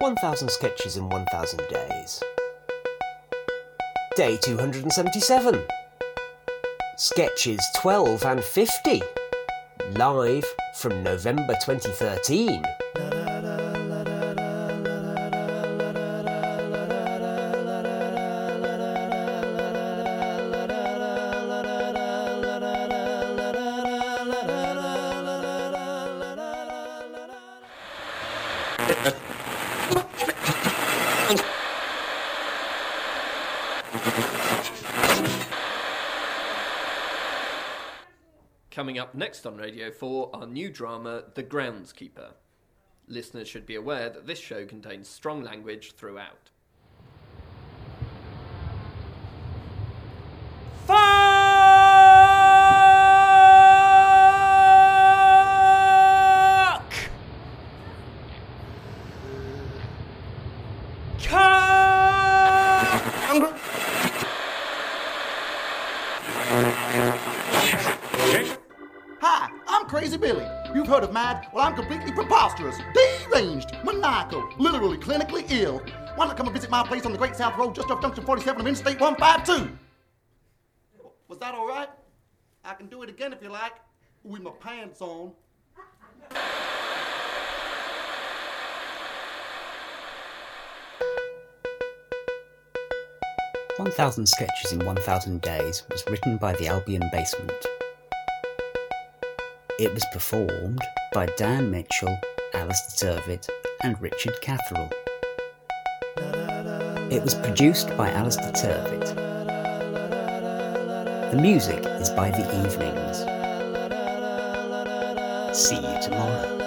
1000 Sketches in 1000 Days. Day 277. Sketches 12 and 50. Live from November 2013. Coming up next on Radio 4, our new drama, The Groundskeeper. Listeners should be aware that this show contains strong language throughout. Crazy Billy. You've heard of mad? Well, I'm completely preposterous, deranged, maniacal, literally clinically ill. Why not come and visit my place on the Great South Road just off Junction 47 of Interstate 152? Was that all right? I can do it again if you like, with my pants on. One Thousand Sketches in 1000 Days was written by the Albion Basement. It was performed by Dan Mitchell, Alistair Turvitt, and Richard Catherall. It was produced by Alistair Turvitt. The music is by The Evenings. See you tomorrow.